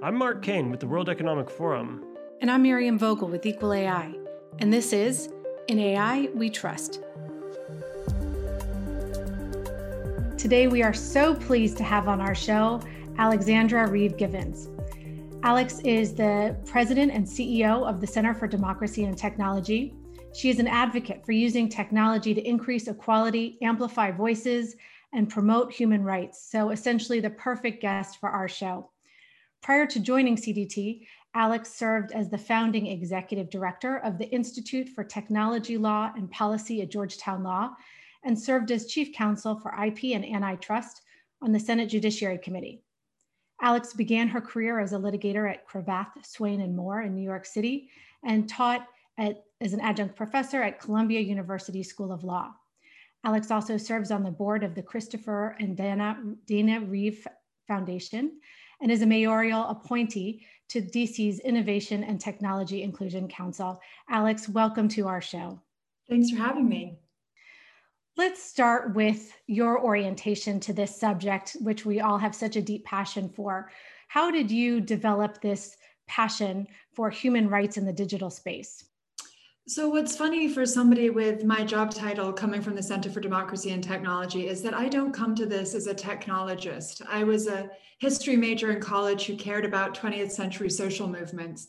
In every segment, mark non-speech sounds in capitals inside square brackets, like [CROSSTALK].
I'm Mark Caine with the World Economic Forum. And I'm Miriam Vogel with Equal AI. And this is In AI We Trust. Today, we are so pleased to have on our show Alexandra Reeve Givens. Alex is the president and CEO of the Center for Democracy and Technology. She is an advocate for using technology to increase equality, amplify voices, and promote human rights. So, essentially, the perfect guest for our show. Prior to joining CDT, Alex served as the founding executive director of the Institute for Technology Law and Policy at Georgetown Law and served as chief counsel for IP and antitrust on the Senate Judiciary Committee. Alex began her career as a litigator at Cravath, Swaine and Moore in New York City and taught at, as an adjunct professor at Columbia University School of Law. Alex also serves on the board of the Christopher and Dana, Dana Reeve Foundation and is a mayoral appointee to DC's Innovation and Technology Inclusion Council. Alex, welcome to our show. Thanks for having me. Let's start with your orientation to this subject, which we all have such a deep passion for. How did you develop this passion for human rights in the digital space? So, what's funny for somebody with my job title coming from the Center for Democracy and Technology is that I don't come to this as a technologist. I was a history major in college who cared about 20th century social movements.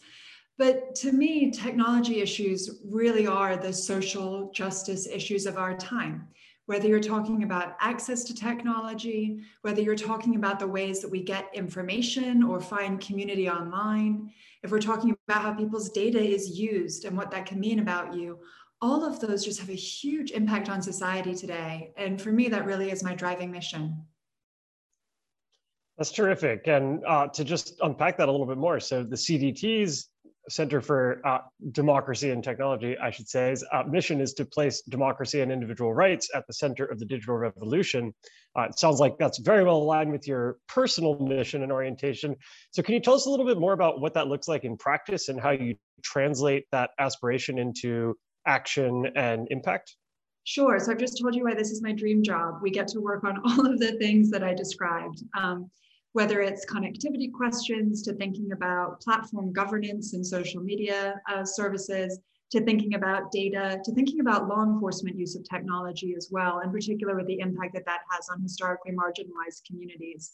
But to me, technology issues really are the social justice issues of our time. Whether you're talking about access to technology, whether you're talking about the ways that we get information or find community online, if we're talking about how people's data is used and what that can mean about you, all of those just have a huge impact on society today. And for me, that really is my driving mission. That's terrific. And uh, to just unpack that a little bit more, so the CDT's Center for uh, Democracy and Technology, I should say, uh, mission is to place democracy and individual rights at the center of the digital revolution. Uh, it sounds like that's very well aligned with your personal mission and orientation. So, can you tell us a little bit more about what that looks like in practice and how you translate that aspiration into action and impact? Sure. So, I've just told you why this is my dream job. We get to work on all of the things that I described. Um, whether it's connectivity questions to thinking about platform governance and social media uh, services, to thinking about data, to thinking about law enforcement use of technology as well, in particular with the impact that that has on historically marginalized communities.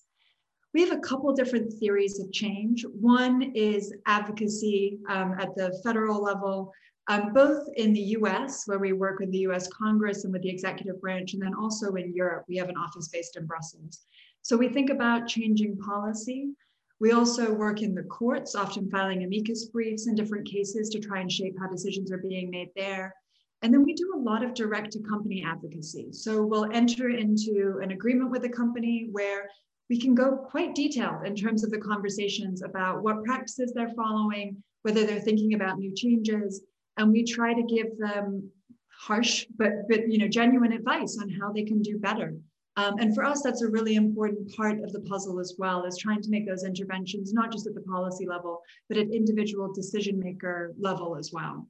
We have a couple different theories of change. One is advocacy um, at the federal level, um, both in the US, where we work with the US Congress and with the executive branch, and then also in Europe. We have an office based in Brussels. So we think about changing policy. We also work in the courts, often filing amicus briefs in different cases to try and shape how decisions are being made there. And then we do a lot of direct to company advocacy. So we'll enter into an agreement with a company where we can go quite detailed in terms of the conversations about what practices they're following, whether they're thinking about new changes, and we try to give them harsh but but you know genuine advice on how they can do better. Um, and for us, that's a really important part of the puzzle as well, is trying to make those interventions, not just at the policy level, but at individual decision maker level as well.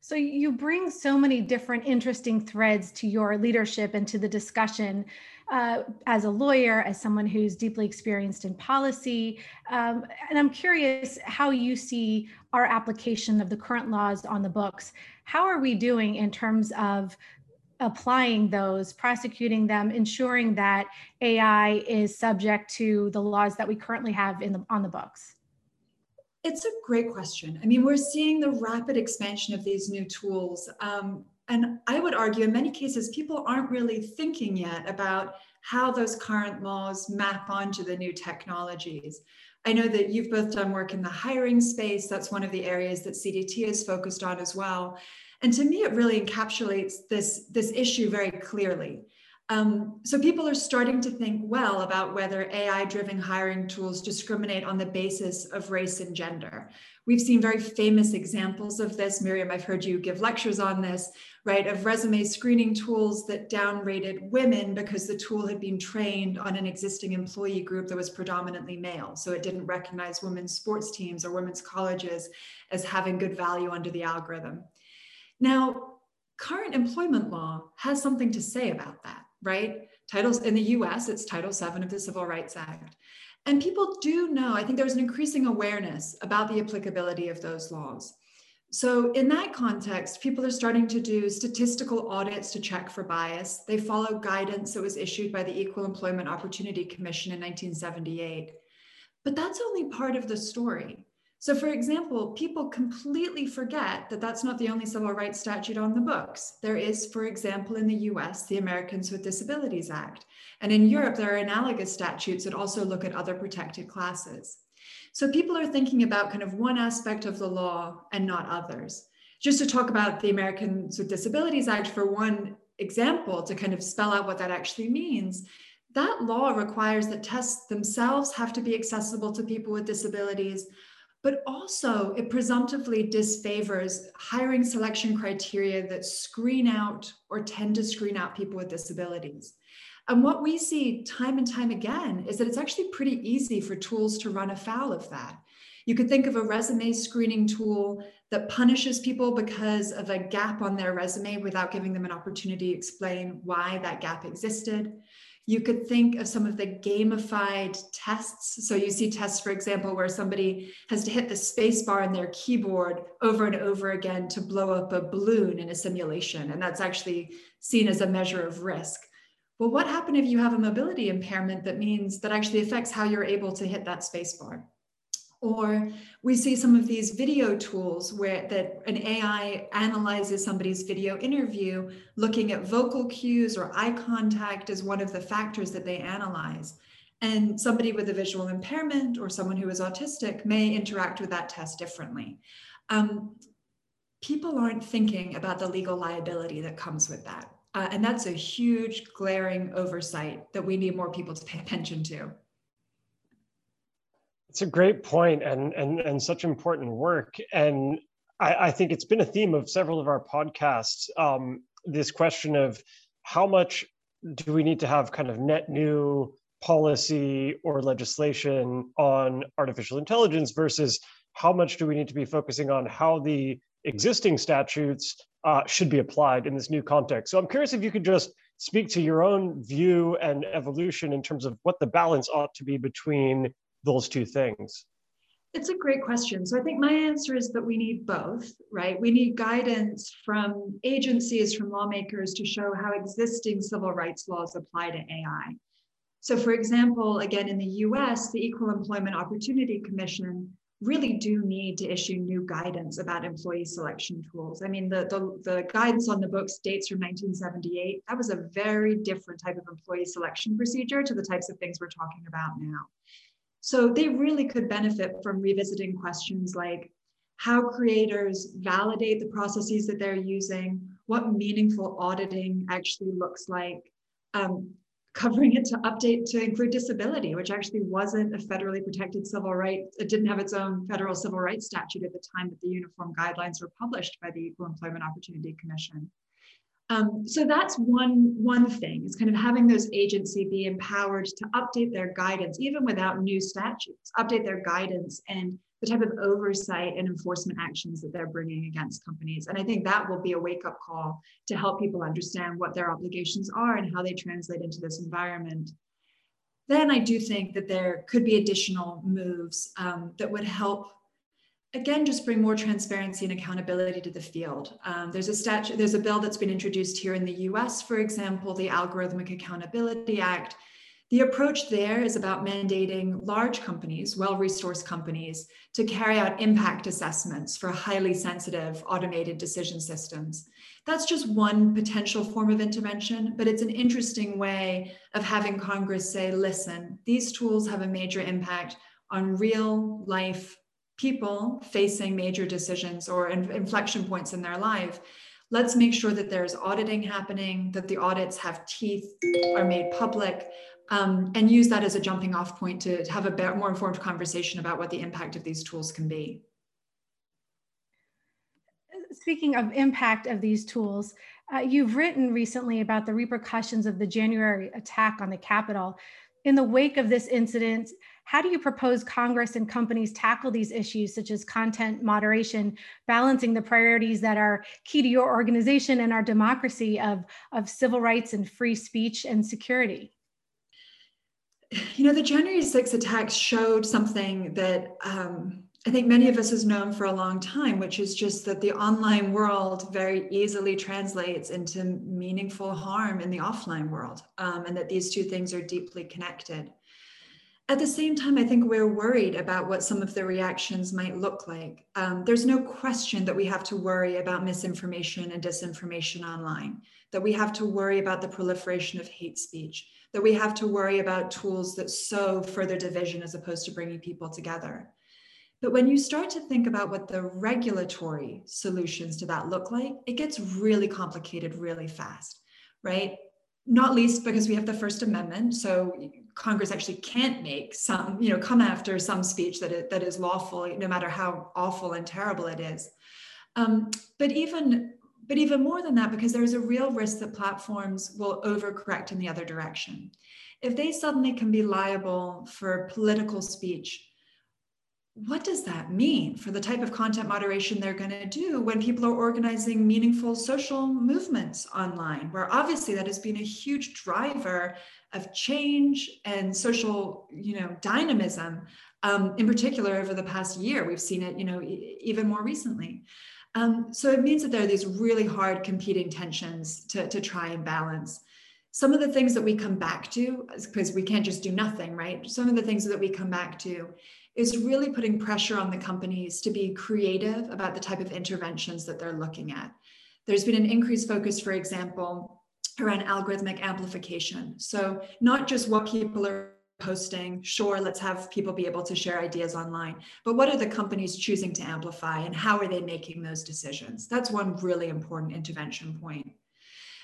So you bring so many different interesting threads to your leadership and to the discussion. Uh, as a lawyer, as someone who's deeply experienced in policy, um, and I'm curious how you see our application of the current laws on the books. How are we doing in terms of applying those, prosecuting them, ensuring that AI is subject to the laws that we currently have in the, on the books? It's a great question. I mean, we're seeing the rapid expansion of these new tools. Um, and I would argue in many cases, people aren't really thinking yet about how those current laws map onto the new technologies. I know that you've both done work in the hiring space. That's one of the areas that CDT is focused on as well. And to me, it really encapsulates this, this issue very clearly. Um, so people are starting to think well about whether AI driven hiring tools discriminate on the basis of race and gender. We've seen very famous examples of this. Miriam, I've heard you give lectures on this, right? Of resume screening tools that downrated women because the tool had been trained on an existing employee group that was predominantly male. So it didn't recognize women's sports teams or women's colleges as having good value under the algorithm. Now, current employment law has something to say about that, right? Titles in the US, it's Title VII of the Civil Rights Act. And people do know, I think there's an increasing awareness about the applicability of those laws. So, in that context, people are starting to do statistical audits to check for bias. They follow guidance that was issued by the Equal Employment Opportunity Commission in 1978. But that's only part of the story. So, for example, people completely forget that that's not the only civil rights statute on the books. There is, for example, in the US, the Americans with Disabilities Act. And in Europe, there are analogous statutes that also look at other protected classes. So people are thinking about kind of one aspect of the law and not others. Just to talk about the Americans with Disabilities Act for one example to kind of spell out what that actually means, that law requires that tests themselves have to be accessible to people with disabilities, but also it presumptively disfavors hiring selection criteria that screen out or tend to screen out people with disabilities. And what we see time and time again is that it's actually pretty easy for tools to run afoul of that. You could think of a resume screening tool that punishes people because of a gap on their resume without giving them an opportunity to explain why that gap existed. You could think of some of the gamified tests. So you see tests, for example, where somebody has to hit the space bar on their keyboard over and over again to blow up a balloon in a simulation. And that's actually seen as a measure of risk well, what happens if you have a mobility impairment that means that actually affects how you're able to hit that spacebar? Or we see some of these video tools where that an AI analyzes somebody's video interview, looking at vocal cues or eye contact as one of the factors that they analyze. And somebody with a visual impairment or someone who is autistic may interact with that test differently. Um, people aren't thinking about the legal liability that comes with that. Uh, and that's a huge glaring oversight that we need more people to pay attention to. It's a great point and, and, and such important work. And I, I think it's been a theme of several of our podcasts. Um, this question of how much do we need to have kind of net new policy or legislation on artificial intelligence versus how much do we need to be focusing on how the existing statutes uh, should be applied in this new context. So I'm curious if you could just speak to your own view and evolution in terms of what the balance ought to be between those two things. It's a great question. So I think my answer is that we need both, right? We need guidance from agencies, from lawmakers to show how existing civil rights laws apply to AI. So, for example, again, in the US, the Equal Employment Opportunity Commission really do need to issue new guidance about employee selection tools. I mean, the, the, the, guidance on the books dates from 1978. That was a very different type of employee selection procedure to the types of things we're talking about now. So they really could benefit from revisiting questions like how creators validate the processes that they're using, what meaningful auditing actually looks like, um, covering it to update to include disability, which actually wasn't a federally protected civil right. It didn't have its own federal civil rights statute at the time that the uniform guidelines were published by the Equal Employment Opportunity Commission. Um, so that's one, one thing is kind of having those agency be empowered to update their guidance, even without new statutes, update their guidance and the type of oversight and enforcement actions that they're bringing against companies. And I think that will be a wake up call to help people understand what their obligations are and how they translate into this environment. Then I do think that there could be additional moves um, that would help again just bring more transparency and accountability to the field um, there's a statute there's a bill that's been introduced here in the us for example the algorithmic accountability act the approach there is about mandating large companies, well resourced companies, to carry out impact assessments for highly sensitive automated decision systems. That's just one potential form of intervention, but it's an interesting way of having Congress say, listen, these tools have a major impact on real life people facing major decisions or inflection points in their life let's make sure that there's auditing happening, that the audits have teeth, are made public, um, and use that as a jumping off point to have a better, more informed conversation about what the impact of these tools can be. Speaking of impact of these tools, uh, you've written recently about the repercussions of the January attack on the Capitol. In the wake of this incident, how do you propose Congress and companies tackle these issues, such as content moderation, balancing the priorities that are key to your organization and our democracy of, of civil rights and free speech and security? you know, the January 6 attacks showed something that um, I think many of us has known for a long time, which is just that the online world very easily translates into meaningful harm in the offline world, um, and that these two things are deeply connected. At the same time, I think we're worried about what some of the reactions might look like. Um, there's no question that we have to worry about misinformation and disinformation online, that we have to worry about the proliferation of hate speech, that we have to worry about tools that sow further division as opposed to bringing people together. But when you start to think about what the regulatory solutions to that look like, it gets really complicated really fast, right? Not least because we have the First Amendment. So Congress actually can't make some, you know, come after some speech that is, that is lawful, no matter how awful and terrible it is. Um, but even but even more than that, because there's a real risk that platforms will overcorrect in the other direction. If they suddenly can be liable for political speech, what does that mean for the type of content moderation they're going to do when people are organizing meaningful social movements online, where obviously that has been a huge driver of change and social, you know, dynamism. Um, in particular, over the past year, we've seen it, you know, e- even more recently. Um, so it means that there are these really hard competing tensions to, to try and balance. Some of the things that we come back to, because we can't just do nothing, right? Some of the things that we come back to is really putting pressure on the companies to be creative about the type of interventions that they're looking at. There's been an increased focus, for example, around algorithmic amplification. So, not just what people are posting sure let's have people be able to share ideas online but what are the companies choosing to amplify and how are they making those decisions? That's one really important intervention point.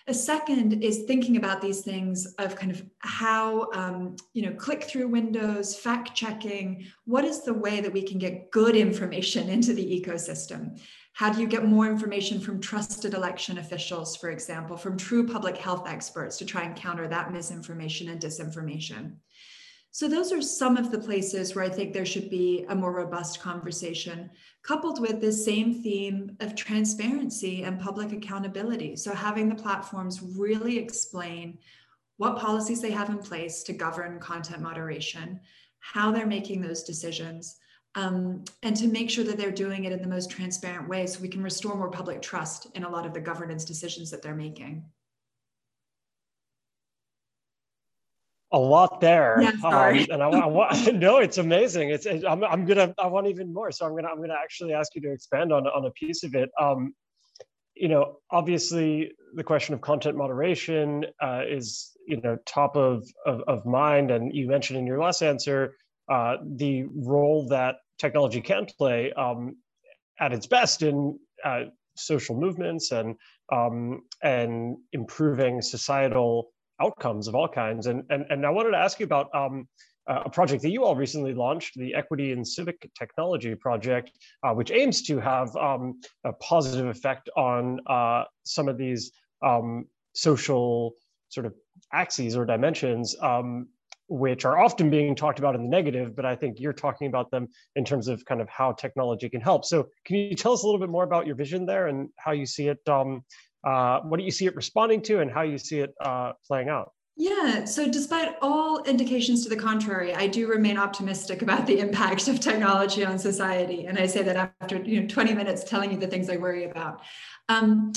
A second is thinking about these things of kind of how um, you know click through windows fact checking what is the way that we can get good information [LAUGHS] into the ecosystem how do you get more information from trusted election officials for example from true public health experts to try and counter that misinformation and disinformation so, those are some of the places where I think there should be a more robust conversation, coupled with this same theme of transparency and public accountability. So, having the platforms really explain what policies they have in place to govern content moderation, how they're making those decisions, um, and to make sure that they're doing it in the most transparent way so we can restore more public trust in a lot of the governance decisions that they're making. a lot there. Yeah, sorry. Um, and I, I want [LAUGHS] no, it's amazing. It's I'm, I'm gonna I want even more. So I'm gonna I'm gonna actually ask you to expand on on a piece of it. Um, you know, obviously the question of content moderation uh, is you know top of, of of mind, and you mentioned in your last answer uh, the role that technology can play um, at its best in uh, social movements and um, and improving societal outcomes of all kinds. And, and, and I wanted to ask you about um, a project that you all recently launched, the Equity and Civic Technology Project, uh, which aims to have um, a positive effect on uh, some of these um, social sort of axes or dimensions, um, which are often being talked about in the negative, but I think you're talking about them in terms of kind of how technology can help. So can you tell us a little bit more about your vision there and how you see it um, uh, what do you see it responding to and how you see it uh, playing out? Yeah, so despite all indications to the contrary, I do remain optimistic about the impact of technology on society. And I say that after you know 20 minutes telling you the things I worry about. Um,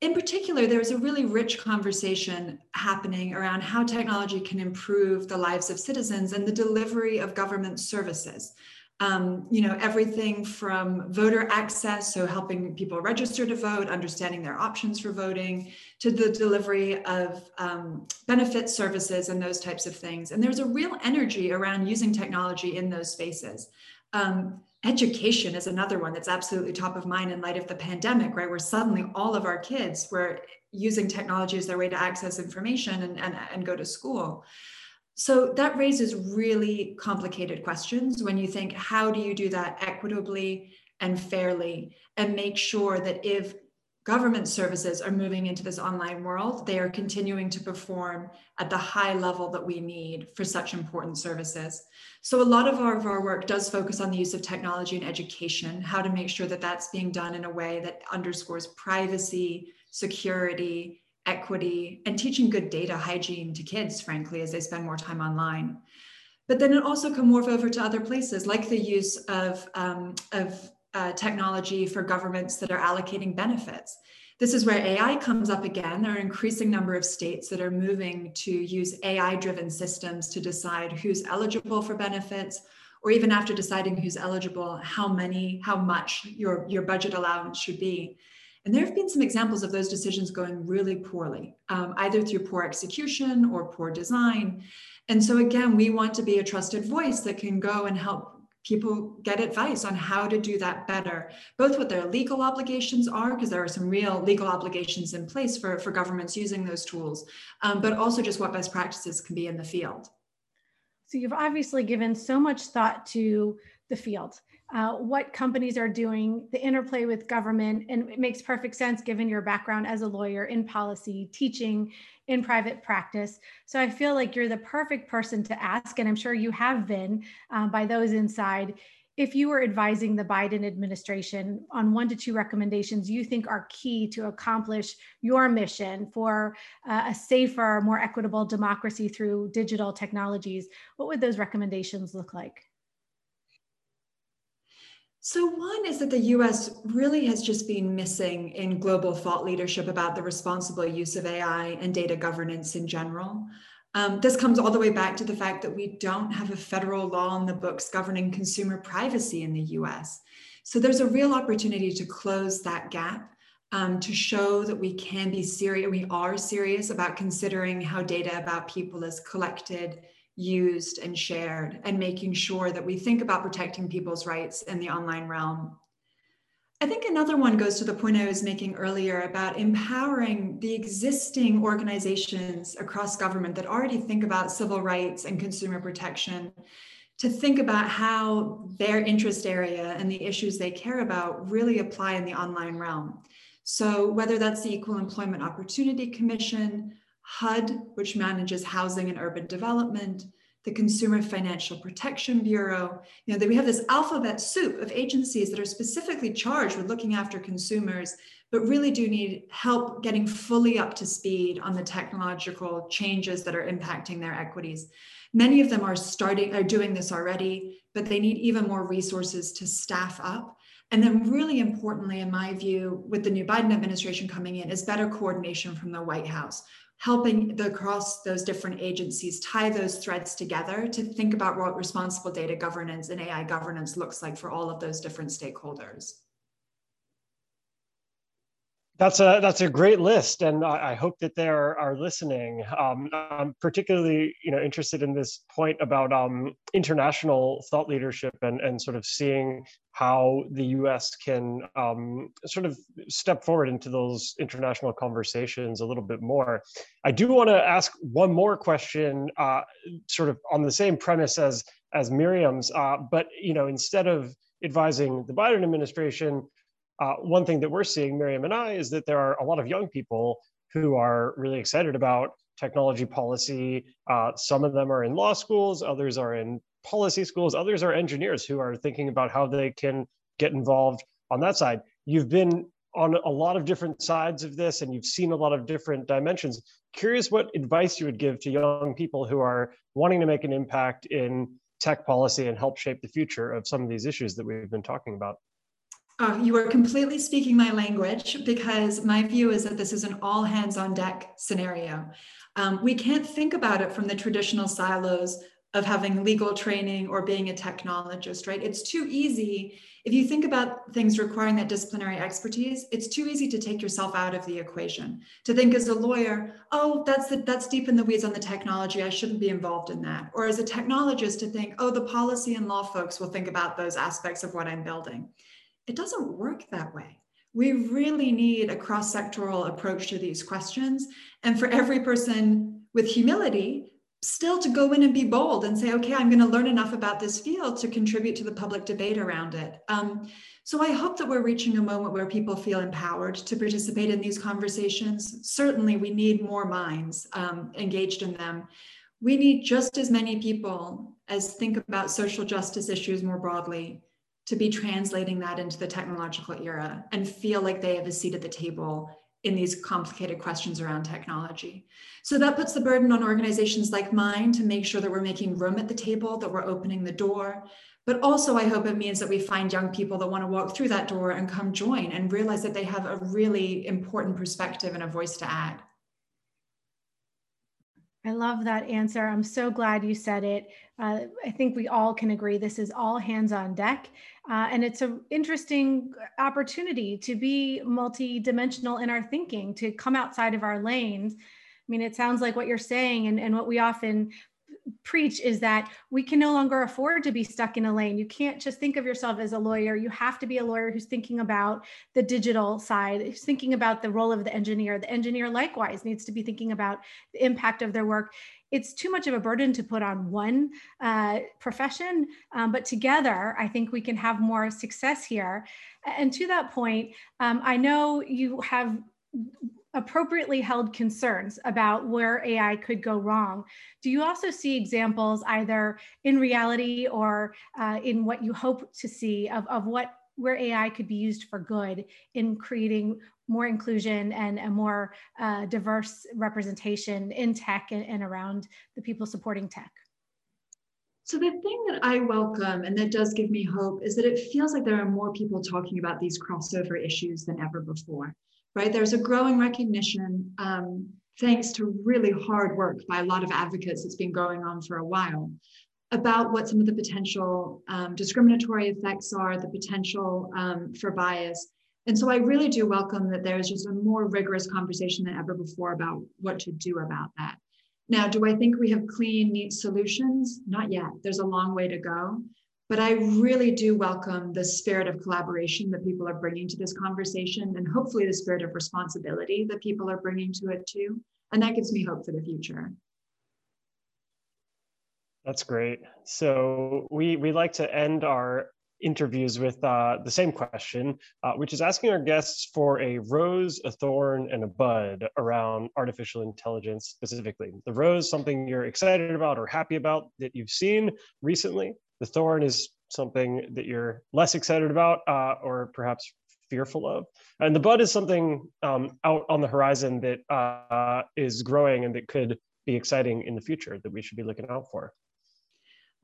in particular, there's a really rich conversation happening around how technology can improve the lives of citizens and the delivery of government services um, you know, everything from voter access, so helping people register to vote, understanding their options for voting, to the delivery of um, benefit services and those types of things. And there's a real energy around using technology in those spaces. Um, education is another one that's absolutely top of mind in light of the pandemic, right? Where suddenly all of our kids were using technology as their way to access information and, and, and go to school. So that raises really complicated questions when you think, how do you do that equitably and fairly and make sure that if government services are moving into this online world, they are continuing to perform at the high level that we need for such important services. So, a lot of our, of our, work does focus on the use of technology in education, how to make sure that that's being done in a way that underscores privacy, security, equity, and teaching good data hygiene to kids, frankly, as they spend more time online. But then it also can morph over to other places, like the use of, um, of uh, technology for governments that are allocating benefits. This is where AI comes up again. There are an increasing number of states that are moving to use AI driven systems to decide who's eligible for benefits, or even after deciding who's eligible, how many, how much your, your budget allowance should be. And there have been some examples of those decisions going really poorly, um, either through poor execution or poor design. And so, again, we want to be a trusted voice that can go and help people get advice on how to do that better, both what their legal obligations are, because there are some real legal obligations in place for, for governments using those tools, um, but also just what best practices can be in the field. So you've obviously given so much thought to the field. Uh, what companies are doing, the interplay with government, and it makes perfect sense given your background as a lawyer in policy, teaching in private practice. So I feel like you're the perfect person to ask, and I'm sure you have been uh, by those inside. If you were advising the Biden administration on one to two recommendations you think are key to accomplish your mission for uh, a safer, more equitable democracy through digital technologies, what would those recommendations look like? So, one is that the US really has just been missing in global thought leadership about the responsible use of AI and data governance in general. Um, this comes all the way back to the fact that we don't have a federal law in the books governing consumer privacy in the US. So, there's a real opportunity to close that gap. Um, to show that we can be serious, we are serious about considering how data about people is collected, used and shared and making sure that we think about protecting people's rights in the online realm. I think another one goes to the point I was making earlier about empowering the existing organizations across government that already think about civil rights and consumer protection to think about how their interest area and the issues they care about really apply in the online realm. So, whether that's the Equal Employment Opportunity Commission, HUD, which manages housing and urban development, the Consumer Financial Protection Bureau. You know, that we have this alphabet soup of agencies that are specifically charged with looking after consumers, but really do need help getting fully up to speed on the technological changes that are impacting their equities. Many of them are starting, are doing this already, but they need even more resources to staff up. And then, really importantly, in my view, with the new Biden administration coming in, is better coordination from the White House helping the, across those different agencies tie those threads together to think about what responsible data governance and AI governance looks like for all of those different stakeholders. That's a that's a great list, and I, I hope that they are, are listening. Um, I'm particularly you know interested in this point about um, international thought leadership and and sort of seeing how the U.S. can um, sort of step forward into those international conversations a little bit more. I do want to ask one more question, uh, sort of on the same premise as as Miriam's, uh, but you know instead of advising the Biden administration uh, one thing that we're seeing, Miriam and I, is that there are a lot of young people who are really excited about technology policy. Uh, some of them are in law schools, others are in policy schools, others are engineers who are thinking about how they can get involved on that side. You've been on a lot of different sides of this and you've seen a lot of different dimensions. Curious what advice you would give to young people who are wanting to make an impact in tech policy and help shape the future of some of these issues that we've been talking about. Uh, you are completely speaking my language because my view is that this is an all hands on deck scenario. Um, we can't think about it from the traditional silos of having legal training or being a technologist, right? It's too easy. If you think about things requiring that disciplinary expertise, it's too easy to take yourself out of the equation. To think as a lawyer, oh, that's the, that's deep in the weeds on the technology. I shouldn't be involved in that. Or as a technologist, to think, oh, the policy and law folks will think about those aspects of what I'm building. It doesn't work that way. We really need a cross sectoral approach to these questions. And for every person with humility, still to go in and be bold and say, okay, I'm going to learn enough about this field to contribute to the public debate around it. Um, so I hope that we're reaching a moment where people feel empowered to participate in these conversations. Certainly, we need more minds um, engaged in them. We need just as many people as think about social justice issues more broadly to be translating that into the technological era and feel like they have a seat at the table in these complicated questions around technology. So that puts the burden on organizations like mine to make sure that we're making room at the table, that we're opening the door. But also, I hope it means that we find young people that want to walk through that door and come join and realize that they have a really important perspective and a voice to add. I love that answer. I'm so glad you said it. Uh, I think we all can agree this is all hands on deck. Uh, and it's an interesting opportunity to be multi-dimensional in our thinking, to come outside of our lanes. I mean, it sounds like what you're saying and, and what we often preach is that we can no longer afford to be stuck in a lane. You can't just think of yourself as a lawyer. You have to be a lawyer who's thinking about the digital side, who's thinking about the role of the engineer. The engineer likewise needs to be thinking about the impact of their work. It's too much of a burden to put on one uh, profession, um, but together, I think we can have more success here. And to that point, um, I know you have appropriately held concerns about where AI could go wrong. Do you also see examples either in reality or uh, in what you hope to see of, of what where AI could be used for good in creating more inclusion and a more uh, diverse representation in tech and, and around the people supporting tech? So the thing that I welcome and that does give me hope is that it feels like there are more people talking about these crossover issues than ever before right? There's a growing recognition, um, thanks to really hard work by a lot of advocates that's been going on for a while, about what some of the potential um, discriminatory effects are, the potential um, for bias. And so I really do welcome that there's just a more rigorous conversation than ever before about what to do about that. Now, do I think we have clean, neat solutions? Not yet. There's a long way to go. But I really do welcome the spirit of collaboration that people are bringing to this conversation and hopefully the spirit of responsibility that people are bringing to it too. And that gives me hope for the future. That's great. So we, we like to end our interviews with uh, the same question, uh, which is asking our guests for a rose, a thorn, and a bud around artificial intelligence specifically. The rose, something you're excited about or happy about that you've seen recently, the thorn is something that you're less excited about uh, or perhaps fearful of. And the bud is something um, out on the horizon that uh, is growing and that could be exciting in the future that we should be looking out for.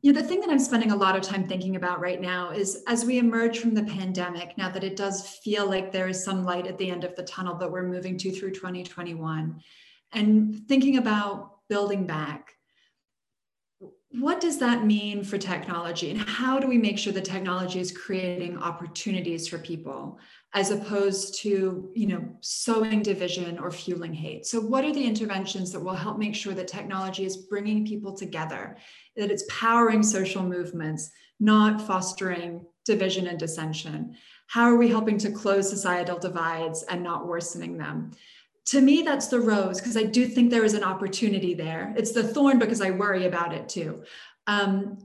Yeah, the thing that I'm spending a lot of time thinking about right now is as we emerge from the pandemic, now that it does feel like there is some light at the end of the tunnel that we're moving to through 2021, and thinking about building back what does that mean for technology? And how do we make sure that technology is creating opportunities for people as opposed to you know sowing division or fueling hate? So what are the interventions that will help make sure that technology is bringing people together that it's powering social movements not fostering division and dissension? How are we helping to close societal divides and not worsening them to me, that's the rose because I do think there is an opportunity there. It's the thorn because I worry about it too. Um,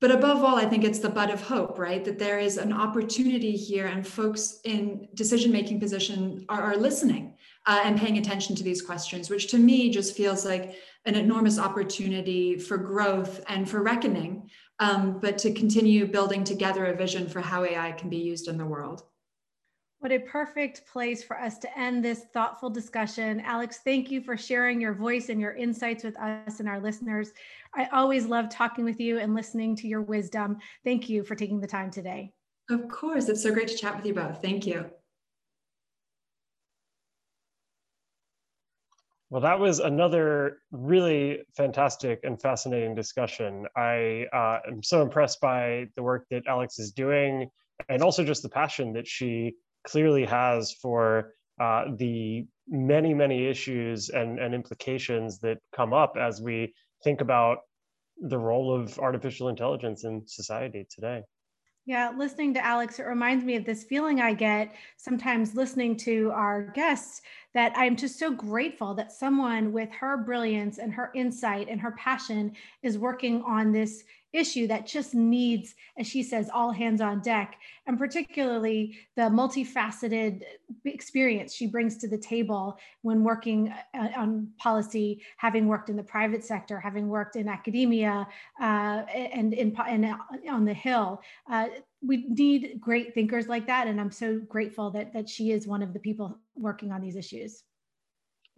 but above all, I think it's the bud of hope, right? That there is an opportunity here, and folks in decision making position are, are listening uh, and paying attention to these questions, which to me just feels like an enormous opportunity for growth and for reckoning, um, but to continue building together a vision for how AI can be used in the world. What a perfect place for us to end this thoughtful discussion. Alex, thank you for sharing your voice and your insights with us and our listeners. I always love talking with you and listening to your wisdom. Thank you for taking the time today. Of course. It's so great to chat with you both. Thank you. Well, that was another really fantastic and fascinating discussion. I uh, am so impressed by the work that Alex is doing and also just the passion that she clearly has for uh, the many, many issues and, and implications that come up as we think about the role of artificial intelligence in society today. Yeah, listening to Alex, it reminds me of this feeling I get sometimes listening to our guests that I'm just so grateful that someone with her brilliance and her insight and her passion is working on this issue that just needs, as she says, all hands on deck, and particularly the multifaceted experience she brings to the table when working uh, on policy, having worked in the private sector, having worked in academia, uh, and in and on the Hill. Uh, we need great thinkers like that, and I'm so grateful that that she is one of the people working on these issues.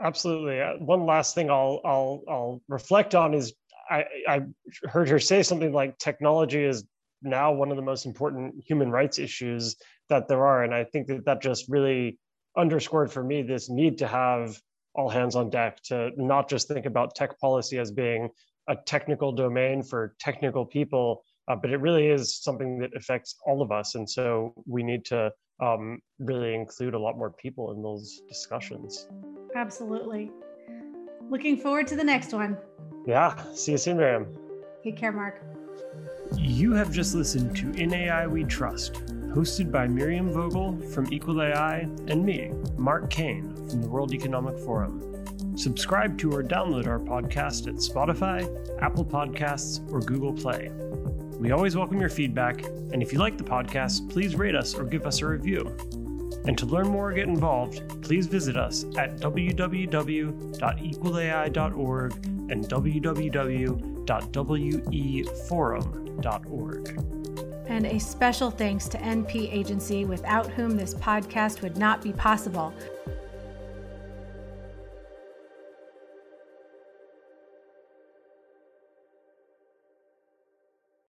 Absolutely. Uh, one last thing I'll I'll I'll reflect on is I, I heard her say something like technology is now one of the most important human rights issues that there are, and I think that that just really underscored for me this need to have all hands on deck to not just think about tech policy as being a technical domain for technical people, uh, but it really is something that affects all of us, and so we need to um, really include a lot more people in those discussions. Absolutely. Looking forward to the next one. Yeah. See you soon, Miriam. Take care, Mark. You have just listened to In AI We Trust, hosted by Miriam Vogel from Equal AI and me, Mark Caine from the World Economic Forum. Subscribe to or download our podcast at Spotify, Apple Podcasts, or Google Play. We always welcome your feedback, and if you like the podcast, please rate us or give us a review. And to learn more or get involved, please visit us at www.equalai.org and www.weforum.org. And a special thanks to NP Agency, without whom this podcast would not be possible.